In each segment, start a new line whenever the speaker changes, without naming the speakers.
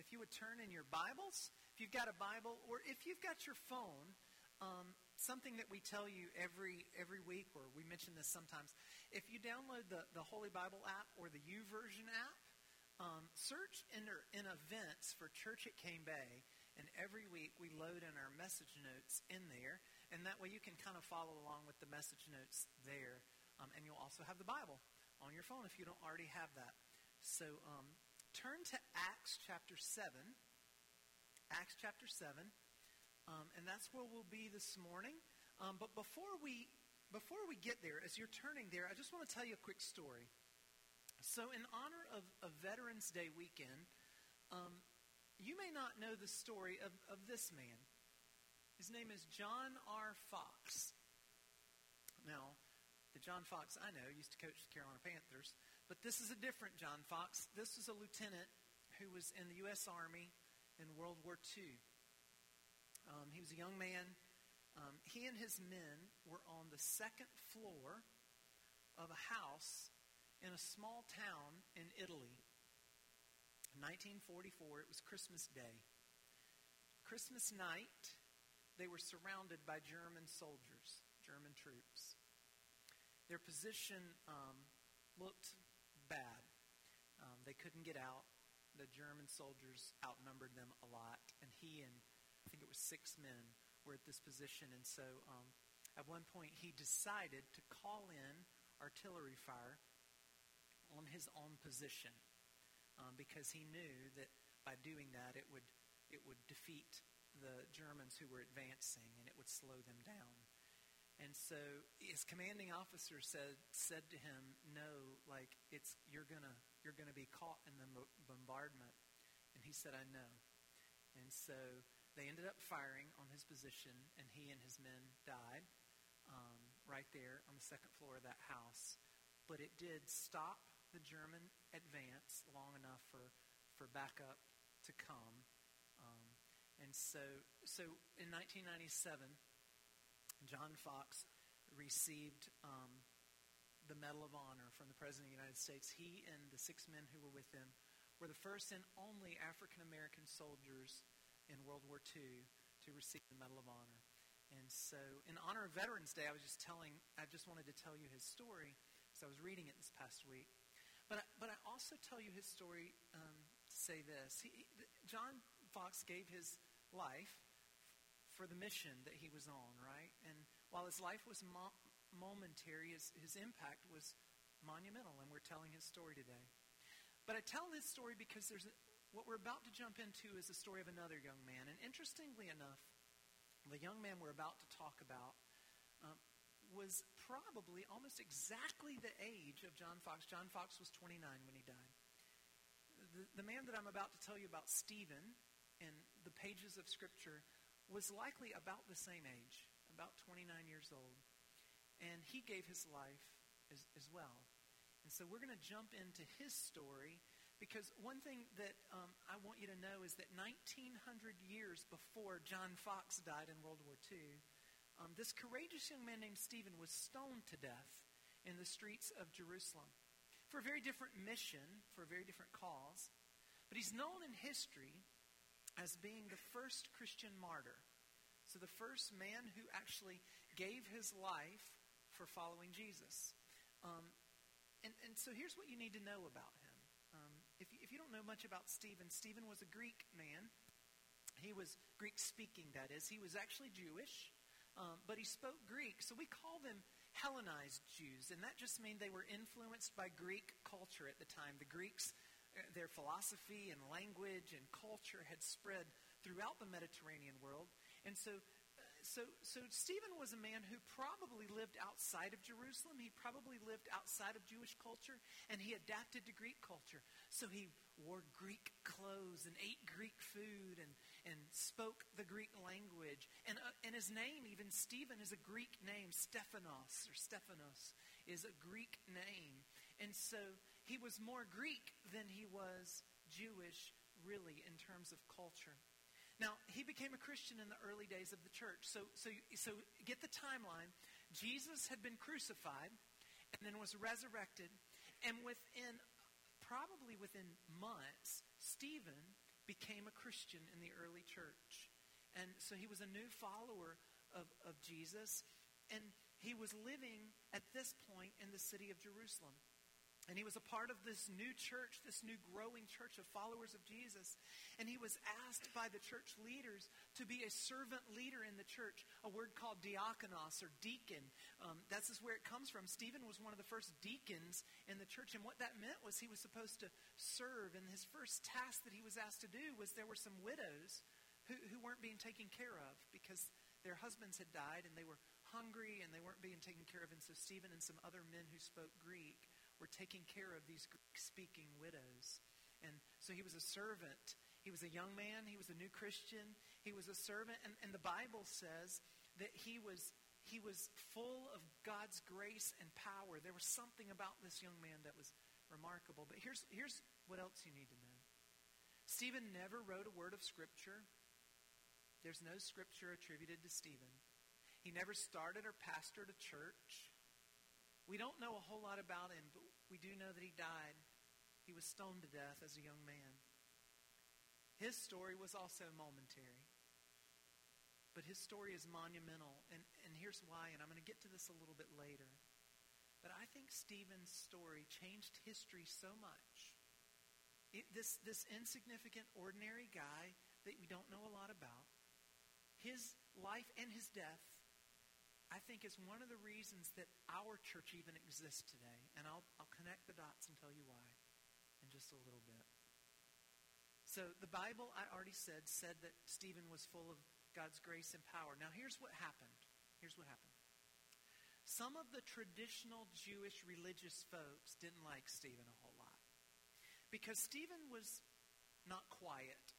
if you would turn in your Bibles, if you've got a Bible, or if you've got your phone, um, something that we tell you every every week, or we mention this sometimes. If you download the, the Holy Bible app or the YouVersion app, um, search in, in events for Church at Cane Bay, and every week we load in our message notes in there, and that way you can kind of follow along with the message notes there, um, and you'll also have the Bible on your phone if you don't already have that. So um, turn to Acts chapter 7. Acts chapter 7. Um, and that's where we'll be this morning. Um, but before we, before we get there, as you're turning there, I just want to tell you a quick story. So, in honor of, of Veterans Day weekend, um, you may not know the story of, of this man. His name is John R. Fox. Now, the John Fox I know used to coach the Carolina Panthers. But this is a different John Fox. This was a lieutenant who was in the U.S. Army in World War II. Um, he was a young man. Um, he and his men were on the second floor of a house in a small town in Italy. In 1944, it was Christmas Day. Christmas night, they were surrounded by German soldiers, German troops. Their position um, looked bad. Um, they couldn't get out. The German soldiers outnumbered them a lot, and he and I think it was six men were at this position. And so, um, at one point, he decided to call in artillery fire on his own position um, because he knew that by doing that, it would it would defeat the Germans who were advancing and it would slow them down. And so his commanding officer said said to him, "No, like it's you're gonna you're gonna be caught in the bombardment." And he said, "I know." And so they ended up firing on his position, and he and his men died um, right there on the second floor of that house. But it did stop the German advance long enough for for backup to come. Um, and so, so in 1997, Fox received um, the Medal of Honor from the President of the United States. He and the six men who were with him were the first and only African American soldiers in World War II to receive the Medal of Honor. And so, in honor of Veterans Day, I was just telling, I just wanted to tell you his story because I was reading it this past week. But I, but I also tell you his story um, to say this. He, John Fox gave his life for the mission that he was on, right? And while his life was mo- momentary, his, his impact was monumental, and we're telling his story today. But I tell this story because there's a, what we're about to jump into is the story of another young man. And interestingly enough, the young man we're about to talk about um, was probably almost exactly the age of John Fox. John Fox was 29 when he died. The, the man that I'm about to tell you about, Stephen, in the pages of Scripture, was likely about the same age, about 29 years old. And he gave his life as, as well. And so we're going to jump into his story because one thing that um, I want you to know is that 1900 years before John Fox died in World War II, um, this courageous young man named Stephen was stoned to death in the streets of Jerusalem for a very different mission, for a very different cause. But he's known in history as being the first Christian martyr. So, the first man who actually gave his life for following Jesus. Um, and, and so, here's what you need to know about him. Um, if, you, if you don't know much about Stephen, Stephen was a Greek man. He was Greek speaking, that is. He was actually Jewish, um, but he spoke Greek. So, we call them Hellenized Jews. And that just means they were influenced by Greek culture at the time. The Greeks uh, their philosophy and language and culture had spread throughout the Mediterranean world. And so, so, so Stephen was a man who probably lived outside of Jerusalem. He probably lived outside of Jewish culture, and he adapted to Greek culture. So he wore Greek clothes and ate Greek food and, and spoke the Greek language. And, uh, and his name, even Stephen, is a Greek name. Stephanos or Stephanos is a Greek name. And so he was more Greek than he was Jewish, really, in terms of culture. Now, he became a Christian in the early days of the church. So, so, so get the timeline. Jesus had been crucified and then was resurrected. And within, probably within months, Stephen became a Christian in the early church. And so he was a new follower of, of Jesus. And he was living at this point in the city of Jerusalem. And he was a part of this new church, this new growing church of followers of Jesus. And he was asked by the church leaders to be a servant leader in the church, a word called diakonos or deacon. Um, that's where it comes from. Stephen was one of the first deacons in the church. And what that meant was he was supposed to serve. And his first task that he was asked to do was there were some widows who, who weren't being taken care of because their husbands had died and they were hungry and they weren't being taken care of. And so Stephen and some other men who spoke Greek were taking care of these Greek speaking widows. And so he was a servant. He was a young man. He was a new Christian. He was a servant. And, and the Bible says that he was, he was full of God's grace and power. There was something about this young man that was remarkable. But here's, here's what else you need to know Stephen never wrote a word of Scripture. There's no Scripture attributed to Stephen. He never started or pastored a church. We don't know a whole lot about him, but we do know that he died. He was stoned to death as a young man. His story was also momentary. But his story is monumental. And, and here's why, and I'm going to get to this a little bit later. But I think Stephen's story changed history so much. It, this, this insignificant, ordinary guy that we don't know a lot about, his life and his death I think is one of the reasons that our church even exists today. And I'll, I'll connect the dots and tell you why in just a little bit. So the Bible, I already said, said that Stephen was full of God's grace and power. Now here's what happened. Here's what happened. Some of the traditional Jewish religious folks didn't like Stephen a whole lot because Stephen was not quiet.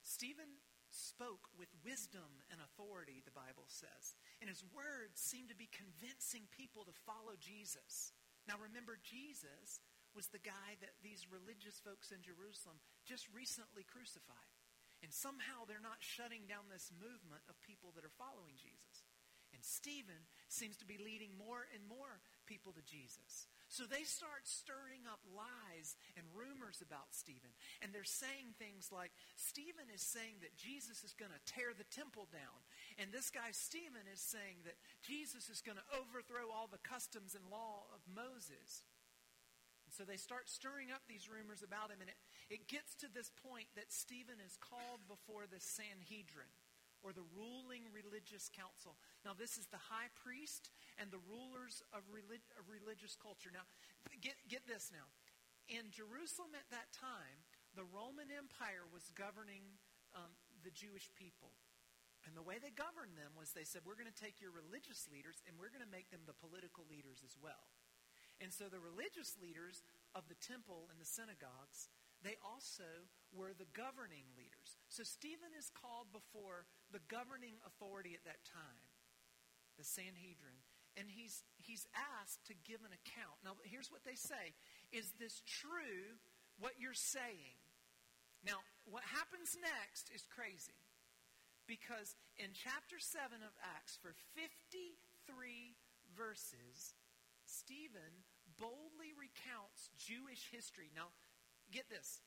Stephen spoke with wisdom and authority, the Bible says. And his words seemed to be convincing people to follow Jesus. Now remember, Jesus was the guy that these religious folks in Jerusalem just recently crucified. And somehow they're not shutting down this movement of people that are following Jesus. And Stephen seems to be leading more and more people to Jesus. So they start stirring up lies and rumors about Stephen. And they're saying things like Stephen is saying that Jesus is going to tear the temple down. And this guy, Stephen, is saying that Jesus is going to overthrow all the customs and law of Moses. And so they start stirring up these rumors about him. And it, it gets to this point that Stephen is called before the Sanhedrin or the ruling religious council. Now, this is the high priest and the rulers of, relig- of religious culture. Now, get, get this now. In Jerusalem at that time, the Roman Empire was governing um, the Jewish people. And the way they governed them was they said, We're going to take your religious leaders and we're going to make them the political leaders as well. And so the religious leaders of the temple and the synagogues, they also were the governing leaders. So Stephen is called before the governing authority at that time, the Sanhedrin and he's, he's asked to give an account. Now, here's what they say Is this true, what you're saying? Now, what happens next is crazy. Because in chapter 7 of Acts, for 53 verses, Stephen boldly recounts Jewish history. Now, get this.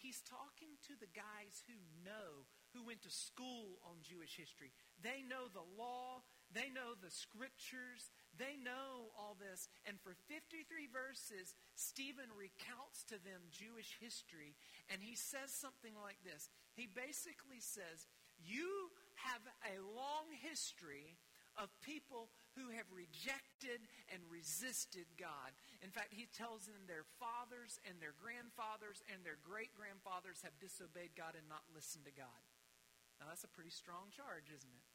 He's talking to the guys who know, who went to school on Jewish history. They know the law, they know the scriptures. They know all this. And for 53 verses, Stephen recounts to them Jewish history. And he says something like this He basically says, You have a long history of people who have rejected and resisted God. In fact, he tells them their fathers and their grandfathers and their great grandfathers have disobeyed God and not listened to God. Now, that's a pretty strong charge, isn't it?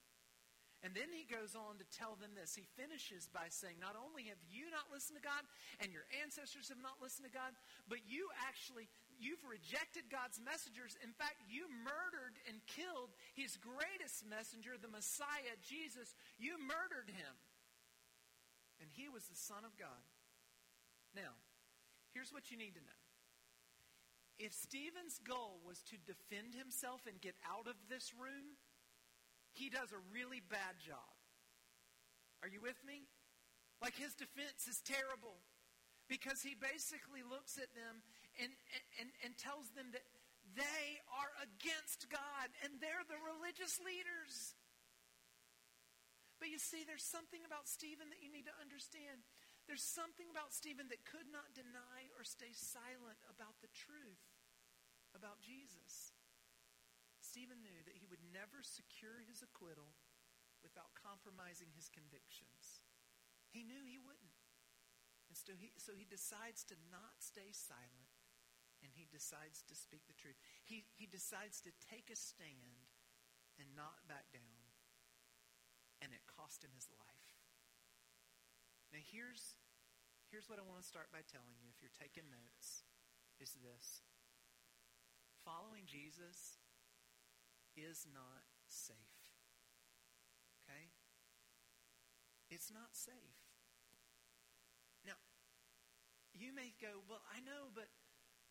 And then he goes on to tell them this. He finishes by saying, Not only have you not listened to God, and your ancestors have not listened to God, but you actually, you've rejected God's messengers. In fact, you murdered and killed his greatest messenger, the Messiah, Jesus. You murdered him. And he was the Son of God. Now, here's what you need to know. If Stephen's goal was to defend himself and get out of this room, he does a really bad job. Are you with me? Like his defense is terrible because he basically looks at them and, and, and tells them that They are against God, and they're the religious leaders. But you see, there's something about Stephen that you need to understand. There's something about Stephen that could not deny or stay silent about the truth about Jesus. Stephen knew never secure his acquittal without compromising his convictions. He knew he wouldn't. And so he, so he decides to not stay silent and he decides to speak the truth. He, he decides to take a stand and not back down and it cost him his life. Now, here's, here's what I want to start by telling you if you're taking notes is this following Jesus is not safe. Okay? It's not safe. Now, you may go, well, I know, but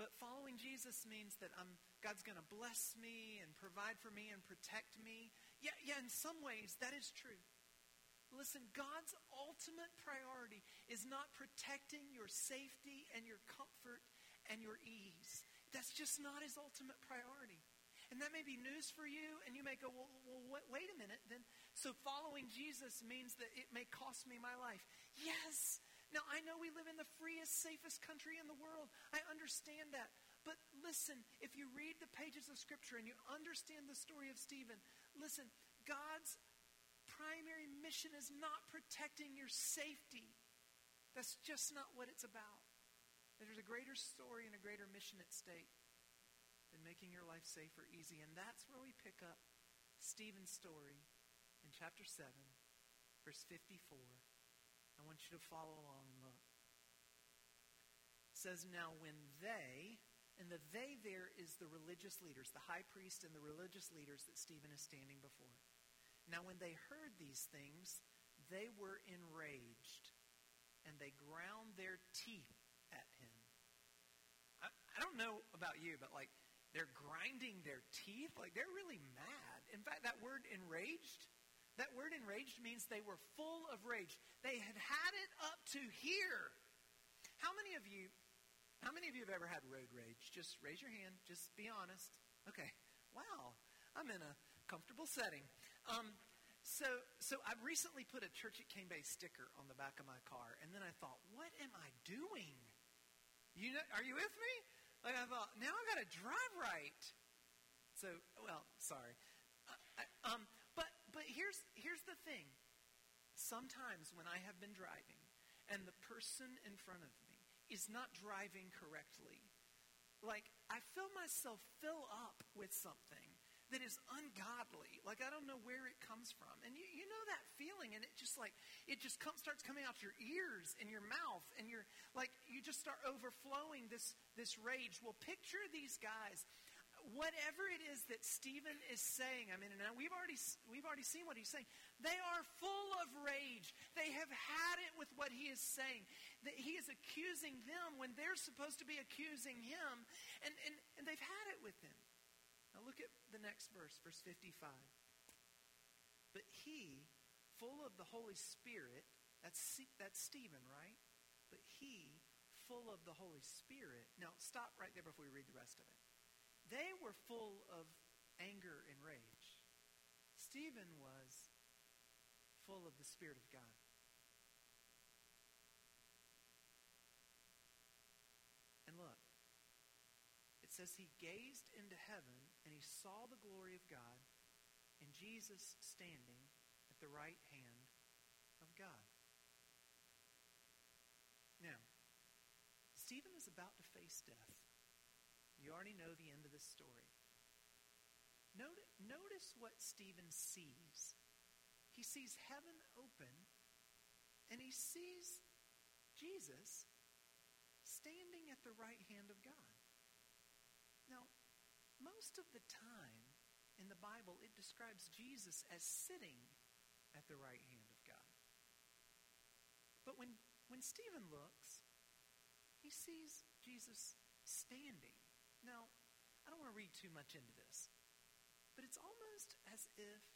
but following Jesus means that I'm, God's going to bless me and provide for me and protect me. Yeah, yeah, in some ways, that is true. Listen, God's ultimate priority is not protecting your safety and your comfort and your ease. That's just not his ultimate priority. And that may be news for you, and you may go, well, well wait a minute. Then, so following Jesus means that it may cost me my life. Yes, now, I know we live in the freest, safest country in the world. I understand that. But listen, if you read the pages of Scripture and you understand the story of Stephen, listen, God's primary mission is not protecting your safety. That's just not what it's about. There's a greater story and a greater mission at stake than making your life safe or easy. And that's where we pick up Stephen's story in chapter 7, verse 54. I want you to follow along and look. It says, Now when they, and the they there is the religious leaders, the high priest and the religious leaders that Stephen is standing before. Now when they heard these things, they were enraged, and they ground their teeth at him. I, I don't know about you, but like, they're grinding their teeth. Like, they're really mad. In fact, that word enraged that word enraged means they were full of rage. They had had it up to here. How many of you, how many of you have ever had road rage? Just raise your hand. Just be honest. Okay. Wow. I'm in a comfortable setting. Um, so, so I recently put a Church at Cane Bay sticker on the back of my car, and then I thought, what am I doing? You know, are you with me? Like I thought, now I got to drive right. So, well, sorry. Uh, um, but here's, here's the thing. Sometimes when I have been driving and the person in front of me is not driving correctly, like I feel myself fill up with something that is ungodly. Like I don't know where it comes from. And you, you know that feeling and it just like it just come, starts coming out your ears and your mouth and you're like you just start overflowing this this rage. Well, picture these guys whatever it is that Stephen is saying, I mean, now we've already, we've already seen what he's saying. They are full of rage. They have had it with what he is saying. That he is accusing them when they're supposed to be accusing him, and, and, and they've had it with him. Now look at the next verse, verse 55. But he, full of the Holy Spirit, that's, that's Stephen, right? But he, full of the Holy Spirit. Now, stop right there before we read the rest of it. They were full of anger and rage. Stephen was full of the Spirit of God. And look, says he gazed into heaven and he saw the glory of God and Jesus standing at the right hand of God. Now, Stephen is about to face death. You already know the end of this story. Notice, notice what Stephen sees. He sees heaven open, and he sees Jesus standing at the right hand of God. Most of the time in the Bible, it describes Jesus as sitting at the right hand of God. But when, when Stephen looks, he sees Jesus standing. Now, I don't want to read too much into this, but it's almost as if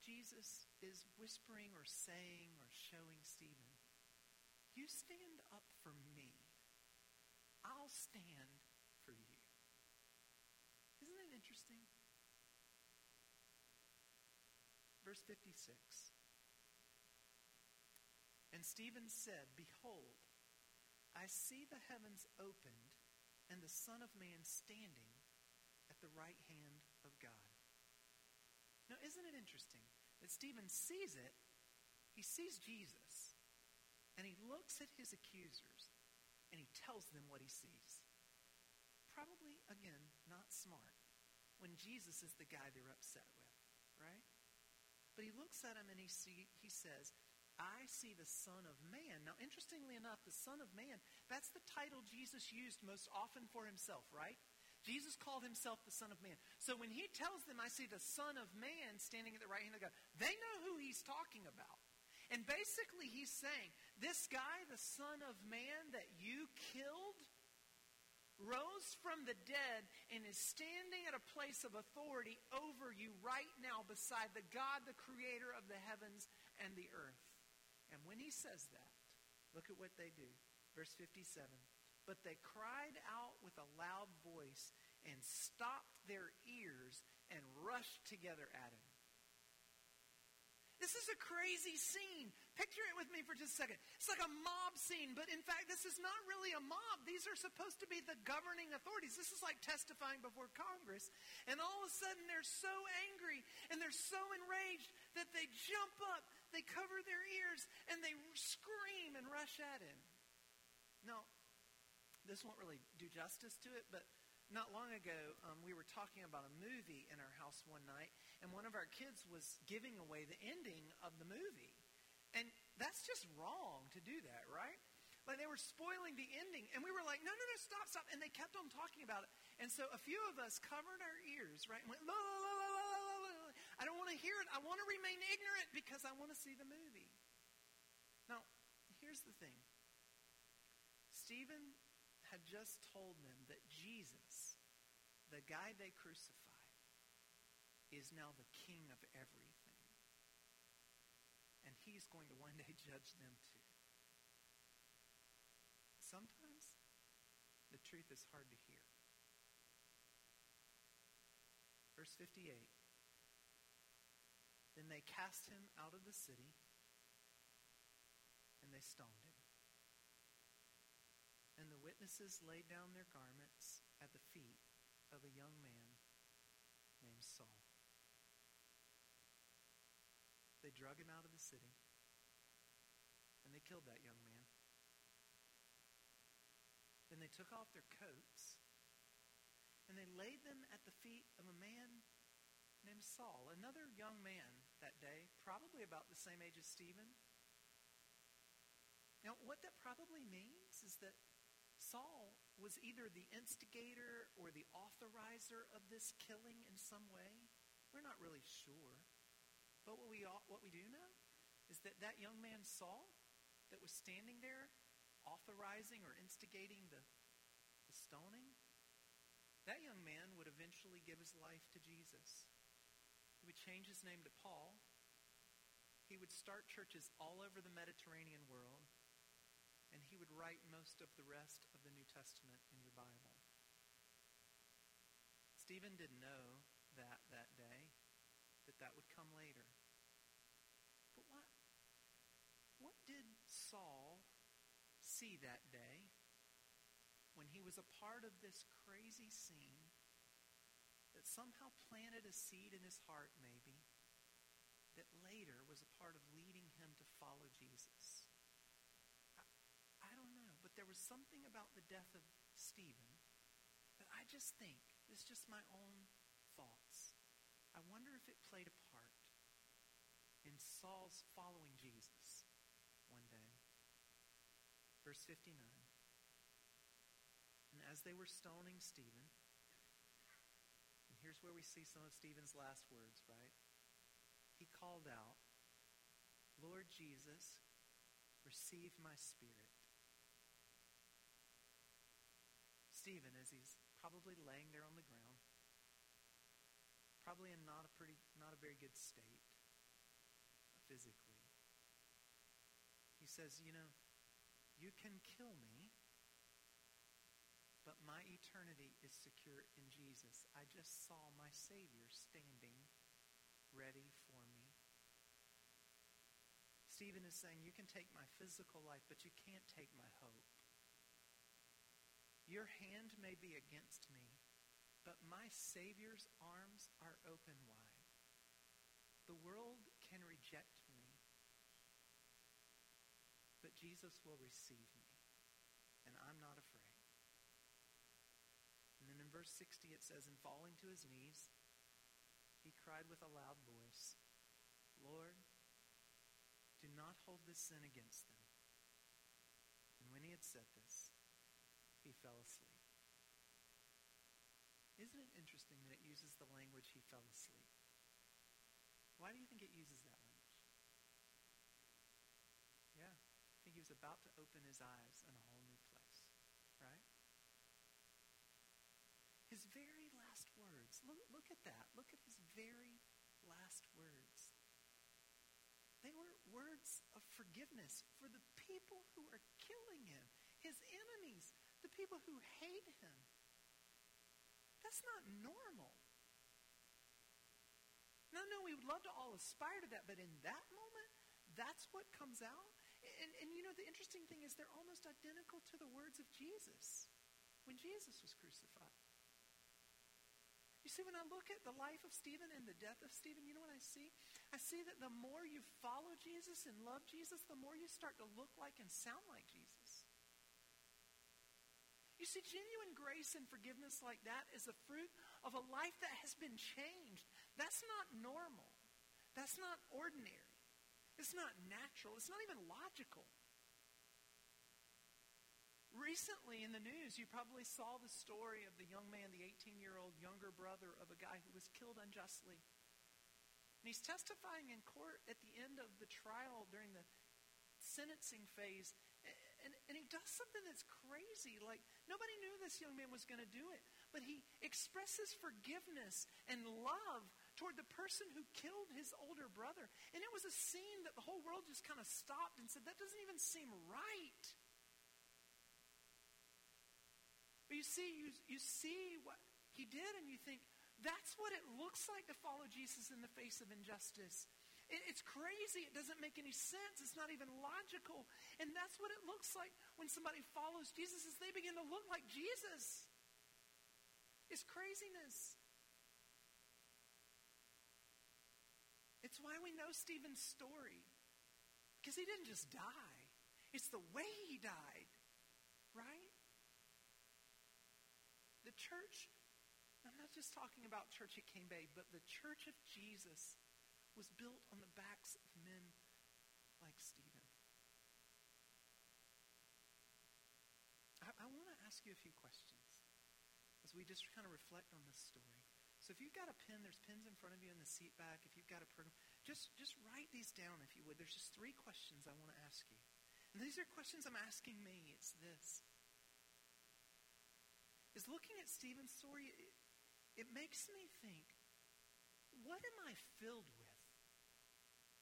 Jesus is whispering or saying or showing Stephen, You stand up for me. I'll stand for you. Isn't interesting? Verse 56. And Stephen said, Behold, I see the heavens opened and the Son of Man standing at the right hand of God. Now, isn't it interesting that Stephen sees it? He sees Jesus, and he looks at his accusers, and he tells them what he sees. Probably, again, not smart when Jesus is the guy they're upset with, right? But he looks at him and he, see, he says, I see the Son of Man. Now, interestingly enough, the Son of Man, that's the title Jesus used most often for himself, right? Jesus called himself the Son of Man. So when he tells them, I see the Son of Man standing at the right hand of God, they know who he's talking about. And basically, he's saying, This guy, the Son of Man that you killed, rose from the dead and is standing at a place of authority over you right now beside the God, the creator of the heavens and the earth. And when he says that, look at what they do. Verse 57 But they cried out with a loud voice and stopped their ears and rushed together at him. This is a crazy scene. Picture it with me for just a second. It's like a mob scene, but in fact, this is not really a mob. These are supposed to be the governing authorities. This is like testifying before Congress. And all of a sudden, they're so angry and they're so enraged that they jump up, they cover their ears, and they scream and rush at him. Now, this won't really do justice to it, but not long ago, um, we were talking about a movie in our house one night, and one of our kids was giving away the ending of the movie. And that's just wrong to do that, right? Like they were spoiling the ending, and we were like, no, no, no, stop, stop. And they kept on talking about it. And so a few of us covered our ears, right, and went, la, la, la, la, la, la, la. I don't want to hear it. I want to remain ignorant because I want to see the movie. Now, here's the thing Stephen had just told them that Jesus, the guy they crucified, is now the king of everything. And he's going to one day judge them too. Sometimes the truth is hard to hear. Verse 58 Then they cast him out of the city and they stoned him. And the witnesses laid down their garments at the feet of a young man named Saul. They drug him out of the city, and they killed that young man. Then they took off their coats, and they laid them at the feet of a man named Saul, another young man that day, probably about the same age as Stephen. Now, what that probably means is that Saul was either the instigator or the authorizer of this killing in some way. We're not really sure. But what we, what we do know is that that young man, Saul, that was standing there authorizing or instigating the, the stoning, that young man would eventually give his life to Jesus. He would change his name to Paul. He would start churches all over the Mediterranean world and he would write most of the rest of the New Testament in your Bible. Stephen didn't know that that day, that that would come later. But what, what did Saul see that day when he was a part of this crazy scene that somehow planted a seed in his heart, maybe, that later was a part of leading him to follow Jesus? I, I don't know, but there was something about the death of Stephen that I just think, it's just my own thoughts. I wonder if it played a part in Saul's following Jesus. Verse 59. And as they were stoning Stephen, and here's where we see some of Stephen's last words, right? He called out, Lord Jesus, receive my spirit. Stephen as he's probably laying there on the ground, probably in not a pretty, not a very good state uh, physically. He says, You know, you can kill me, but my eternity is secure in Jesus. I just saw my Savior standing ready for me. Stephen is saying, You can take my physical life, but you can't take my hope. Your hand may be against me, but my Savior's arms are open wide. The world can reject me, but Jesus will receive me, and I'm not afraid. And then in verse 60 it says, And falling to his knees, he cried with a loud voice, Lord, do not hold this sin against them. And when he had said this, he fell asleep. Isn't it interesting that it uses the language he fell asleep? Why do you think it uses that language? Yeah, About to open his eyes in a whole new place, right? His very last words. Look, look at that. Look at his very last words. They were words of forgiveness for the people who are killing him, his enemies, the people who hate him. That's not normal. No, no, we would love to all aspire to that, but in that moment, that's what comes out. And, and you know, the interesting thing is they're almost identical to the words of Jesus when Jesus was crucified. You see, when I look at the life of Stephen and the death of Stephen, you know what I see? I see that the more you follow Jesus and love Jesus, the more you start to look like and sound like Jesus. You see, genuine grace and forgiveness like that is a fruit of a life that has been changed. That's not normal. That's not ordinary. It's not natural. It's not even logical. Recently in the news, you probably saw the story of the young man, the 18 year old younger brother of a guy who was killed unjustly. And he's testifying in court at the end of the trial during the sentencing phase. And, and he does something that's crazy. Like, nobody knew this young man was going to do it. But he expresses forgiveness and love toward the person who killed his older brother. And it was a scene that the whole world just kind of stopped and said, that doesn't even seem right. But you see, you, you see what he did, and you think, that's what it looks like to follow Jesus in the face of injustice. It's crazy. It doesn't make any sense. It's not even logical. And that's what it looks like when somebody follows Jesus is they begin to look like Jesus. It's craziness. It's why we know Stephen's story. Because he didn't just die. It's the way he died. Right? The church, I'm not just talking about church at Cane Bay, but the church of Jesus was built on the backs of men like Stephen. I, I want to ask you a few questions as we just kind of reflect on this story. So if you've got a pen, there's pens in front of you in the seat back. If you've got a program, just, just write these down if you would. There's just three questions I want to ask you. And these are questions I'm asking me. It's this. Is looking at Stephen's story, it, it makes me think, what am I filled with?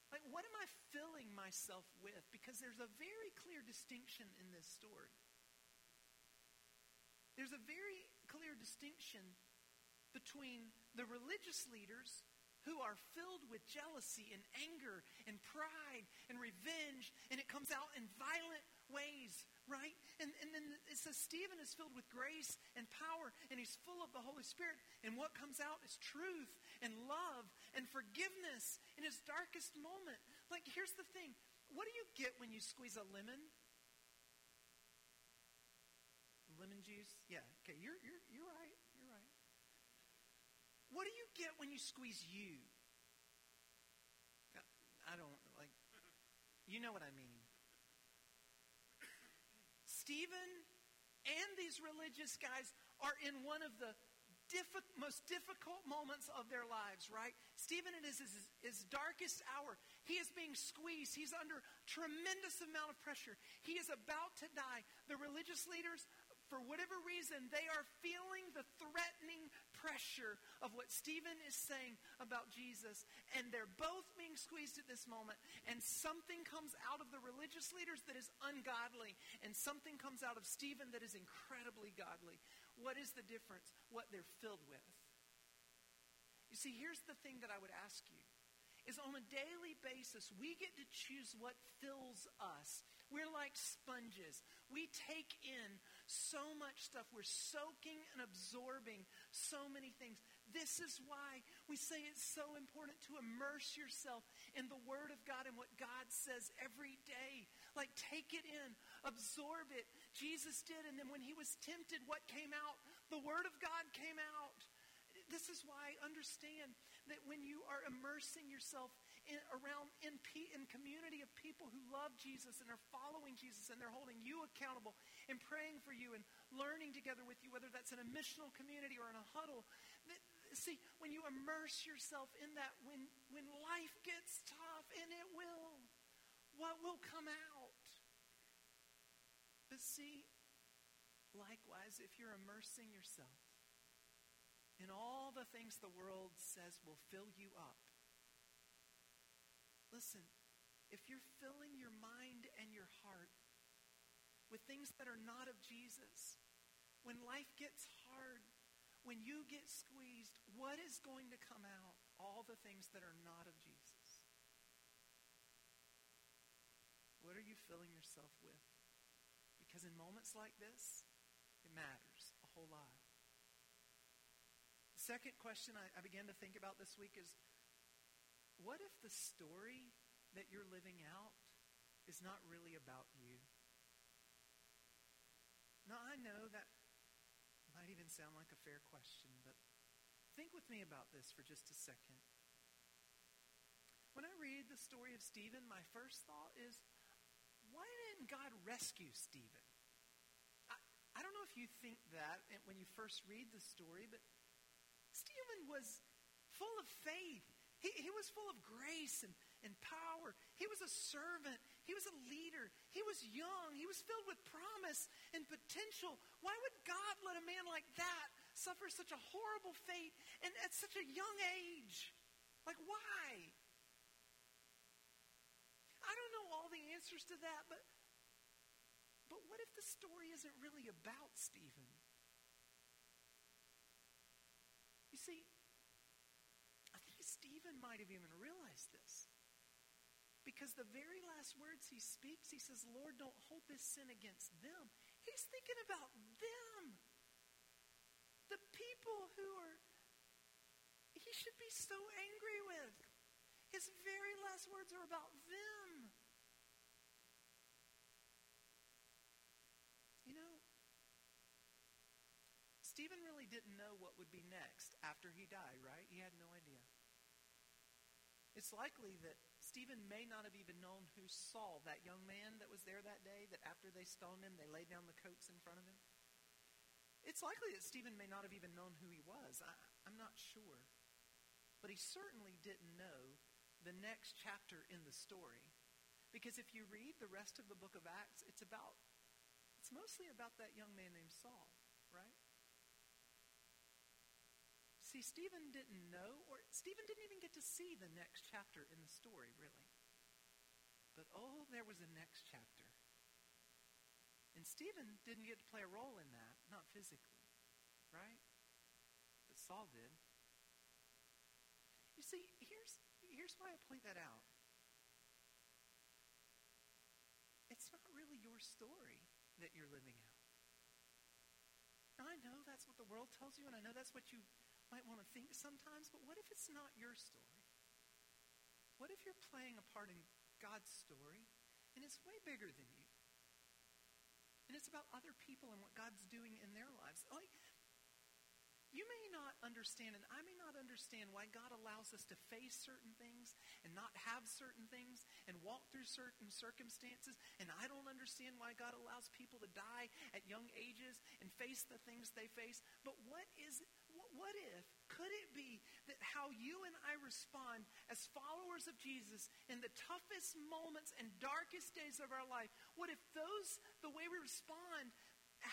Like, what am I filling myself with? Because there's a very clear distinction in this story. There's a very clear distinction between the religious leaders who are filled with jealousy and anger and pride and revenge, and it comes out in violent ways, right? And, and then it says Stephen is filled with grace and power, and he's full of the Holy Spirit. And what comes out is truth and love and forgiveness in his darkest moment. Like, here's the thing what do you get when you squeeze a lemon? Lemon juice? Yeah, okay, you're, you're. What do you get when you squeeze you? Uh, I don't, like, you know what I mean. Stephen and these religious guys are in one of the diffi- most difficult moments of their lives, right? Stephen, it is his, his darkest hour. He is being squeezed. He's under tremendous amount of pressure. He is about to die. The religious leaders for whatever reason, they are feeling the threatening pressure of what Stephen is saying about Jesus. And they're both being squeezed at this moment. And something comes out of the religious leaders that is ungodly. And something comes out of Stephen that is incredibly godly. What is the difference? What they're filled with. You see, here's the thing that I would ask you is on a daily basis, we get to choose what fills us. We're like sponges. We take in so much stuff. We're soaking and absorbing so many things. This is why we say it's so important to immerse yourself in the Word of God and what God says every day. Like, take it in, absorb it. Jesus did, and then when he was tempted, what came out? The Word of God came out. This is why I understand that when you are immersing yourself in, around in, in community of people who love Jesus and are following Jesus and they're holding you accountable and praying for you and learning together with you, whether that's in a missional community or in a huddle. See, when you immerse yourself in that, when, when life gets tough, and it will, what will come out? But see, likewise, if you're immersing yourself in all the things the world says will fill you up, listen, if you're filling your mind and your heart with things that are not of Jesus, when life gets hard, when you get squeezed, what is going to come out? All the things that are not of Jesus. What are you filling yourself with? Because in moments like this, it matters a whole lot. The second question I, I began to think about this week is what if the story that you're living out is not really about you? Now, I know that might even sound like a fair question, but think with me about this for just a second. When I read the story of Stephen, my first thought is, why didn't God rescue Stephen? I, I don't know if you think that when you first read the story, but Stephen was full of faith. He, he was full of grace and, and power. He was a servant. He was a leader. He was young. He was filled with promise and potential. Why would God let a man like that suffer such a horrible fate and at such a young age? Like, why? I don't know all the answers to that, but, but what if the story isn't really about Stephen? You see, Stephen might have even realized this. Because the very last words he speaks, he says, Lord, don't hold this sin against them. He's thinking about them. The people who are, he should be so angry with. His very last words are about them. You know, Stephen really didn't know what would be next after he died, right? He had no idea. It's likely that Stephen may not have even known who Saul, that young man that was there that day, that after they stoned him, they laid down the coats in front of him. It's likely that Stephen may not have even known who he was. I, I'm not sure. But he certainly didn't know the next chapter in the story. Because if you read the rest of the book of Acts, it's about, it's mostly about that young man named Saul, right? See, Stephen didn't know, or Stephen didn't even get to see the next chapter in the story, really. But oh, there was a next chapter. And Stephen didn't get to play a role in that, not physically, right? But Saul did. You see, here's, here's why I point that out. It's not really your story that you're living out. I know that's what the world tells you, and I know that's what you might want to think sometimes, but what if it's not your story? What if you're playing a part in God's story and it's way bigger than you? And it's about other people and what God's doing in their lives. Like, you may not understand, and I may not understand why God allows us to face certain things and not have certain things and walk through certain circumstances. And I don't understand why God allows people to die at young ages and face the things they face. But what is what if, could it be that how you and I respond as followers of Jesus in the toughest moments and darkest days of our life, what if those, the way we respond,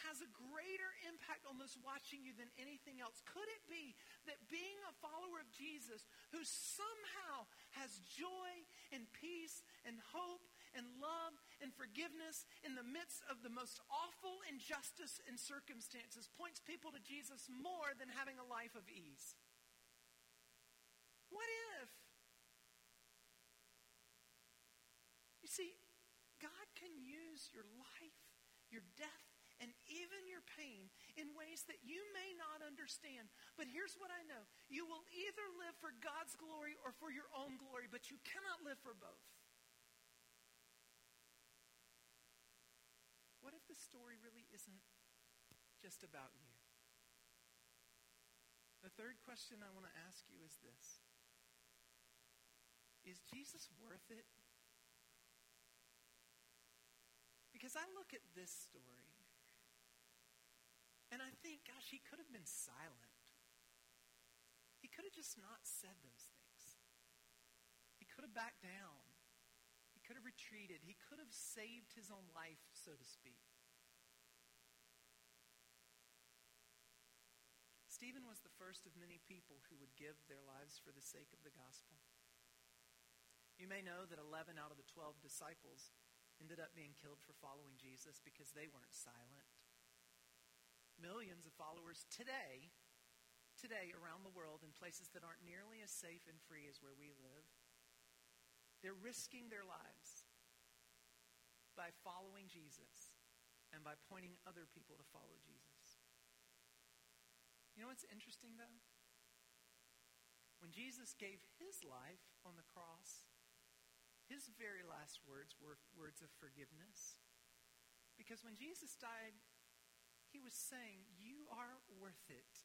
has a greater impact on those watching you than anything else? Could it be that being a follower of Jesus who somehow has joy and peace and hope and love and forgiveness in the midst of the most awful injustice and circumstances points people to Jesus more than having a life of ease. What if? You see, God can use your life, your death, and even your pain in ways that you may not understand. But here's what I know you will either live for God's glory or for your own glory, but you cannot live for both. Story really isn't just about you? The third question I want to ask you is this Is Jesus worth it? Because I look at this story and I think, gosh, he could have been silent. He could have just not said those things. He could have backed down. He could have retreated. He could have saved his own life, so to speak. Stephen was the first of many people who would give their lives for the sake of the gospel. You may know that 11 out of the 12 disciples ended up being killed for following Jesus because they weren't silent. Millions of followers today, today around the world in places that aren't nearly as safe and free as where we live, they're risking their lives by following Jesus and by pointing other people to follow Jesus. You know what's interesting, though? When Jesus gave his life on the cross, his very last words were words of forgiveness. Because when Jesus died, he was saying, You are worth it.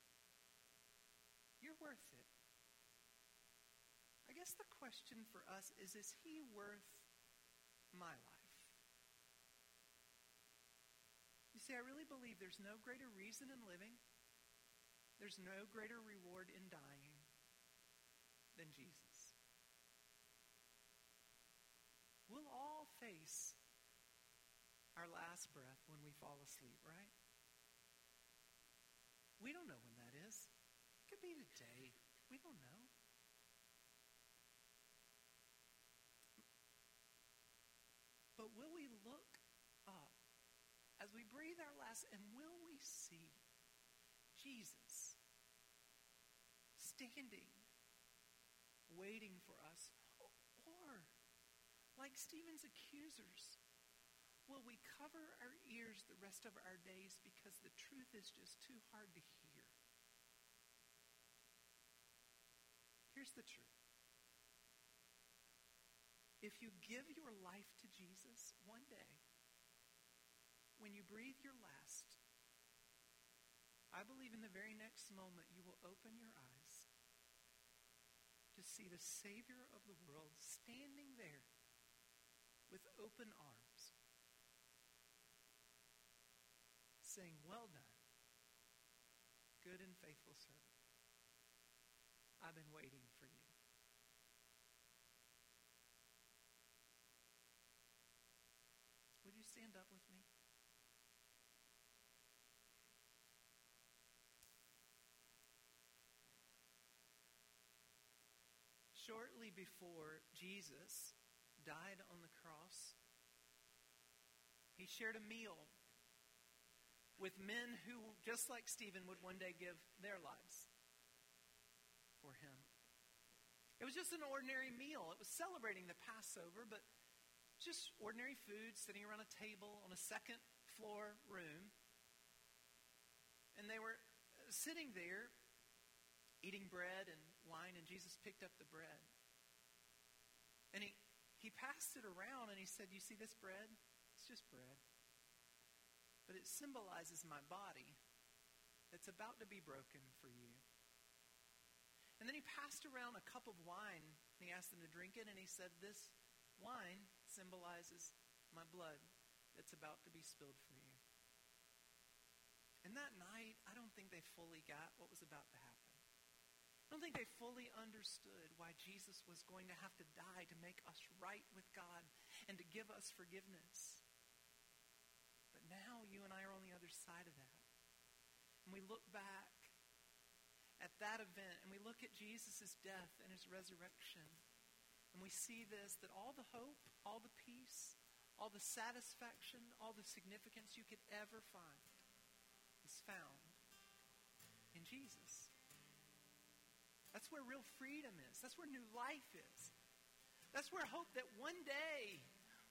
You're worth it. I guess the question for us is Is he worth my life? You see, I really believe there's no greater reason in living there's no greater reward in dying than Jesus. We'll all face our last breath when we fall asleep, right? We don't know when that is. It could be today. We don't know. But will we look up as we breathe our last and will we see Jesus standing, waiting for us? Or, like Stephen's accusers, will we cover our ears the rest of our days because the truth is just too hard to hear? Here's the truth. If you give your life to Jesus one day, when you breathe your last, I believe in the very next moment you will open your eyes see the Savior of the world standing there with open arms, saying, Well done, good and faithful servant. I've been waiting for you. Would you stand up with me? Shortly before Jesus died on the cross, he shared a meal with men who, just like Stephen, would one day give their lives for him. It was just an ordinary meal. It was celebrating the Passover, but just ordinary food sitting around a table on a second floor room. And they were sitting there eating bread and wine, and Jesus picked up the bread. And he, he passed it around and he said, You see this bread? It's just bread. But it symbolizes my body that's about to be broken for you. And then he passed around a cup of wine and he asked them to drink it, and he said, This wine symbolizes my blood that's about to be spilled for you. And that night, I don't think they fully got what was about to happen. I don't think they fully understood why Jesus was going to have to die to make us right with God and to give us forgiveness. But now you and I are on the other side of that. And we look back at that event and we look at Jesus' death and his resurrection. And we see this that all the hope, all the peace, all the satisfaction, all the significance you could ever find is found in Jesus. That's where real freedom is. That's where new life is. That's where hope that one day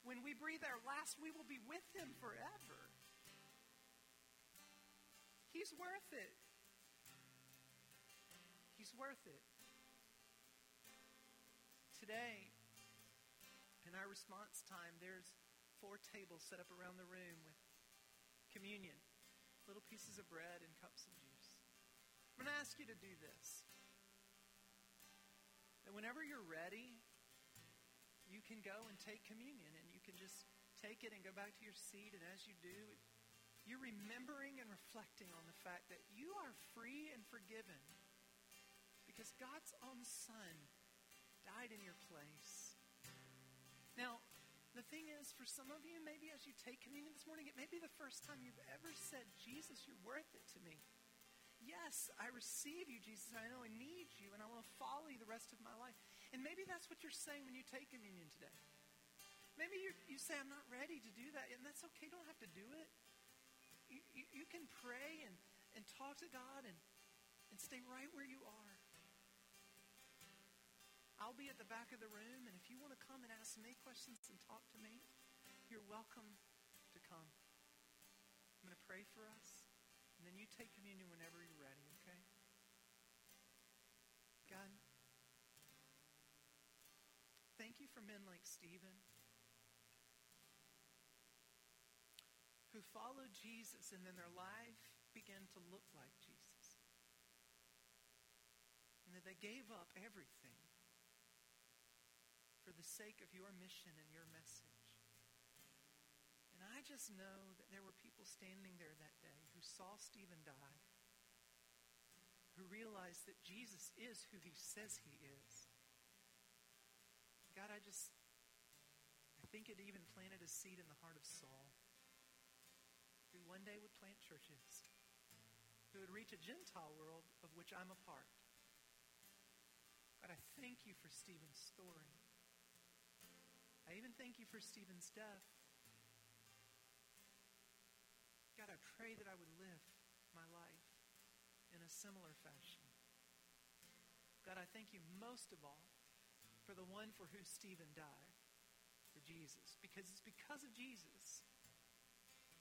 when we breathe our last, we will be with him forever. He's worth it. He's worth it. Today, in our response time, there's four tables set up around the room with communion, little pieces of bread and cups of juice. I'm going to ask you to do this. Whenever you're ready, you can go and take communion and you can just take it and go back to your seat. And as you do, you're remembering and reflecting on the fact that you are free and forgiven because God's own Son died in your place. Now, the thing is, for some of you, maybe as you take communion this morning, it may be the first time you've ever said, Jesus, you're worth it to me. Yes, I receive you, Jesus. I know I need you, and I want to follow you the rest of my life. And maybe that's what you're saying when you take communion today. Maybe you, say, I'm not ready to do that, and that's okay. You don't have to do it. You, you, you can pray and, and talk to God and, and stay right where you are. I'll be at the back of the room, and if you want to come and ask me questions and talk to me, you're welcome to come. I'm going to pray for us, then you take communion whenever you're ready, okay? God, thank you for men like Stephen who followed Jesus, and then their life began to look like Jesus. And that they gave up everything for the sake of your mission and your message. I just know that there were people standing there that day who saw Stephen die, who realized that Jesus is who he says he is. God, I just, I think it even planted a seed in the heart of Saul, who one day would plant churches, who would reach a Gentile world of which I'm a part. God, I thank you for Stephen's story. I even thank you for Stephen's death. I pray that I would live my life in a similar fashion. God, I thank you most of all for the one for whom Stephen died, for Jesus. Because it's because of Jesus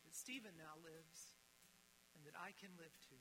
that Stephen now lives and that I can live too.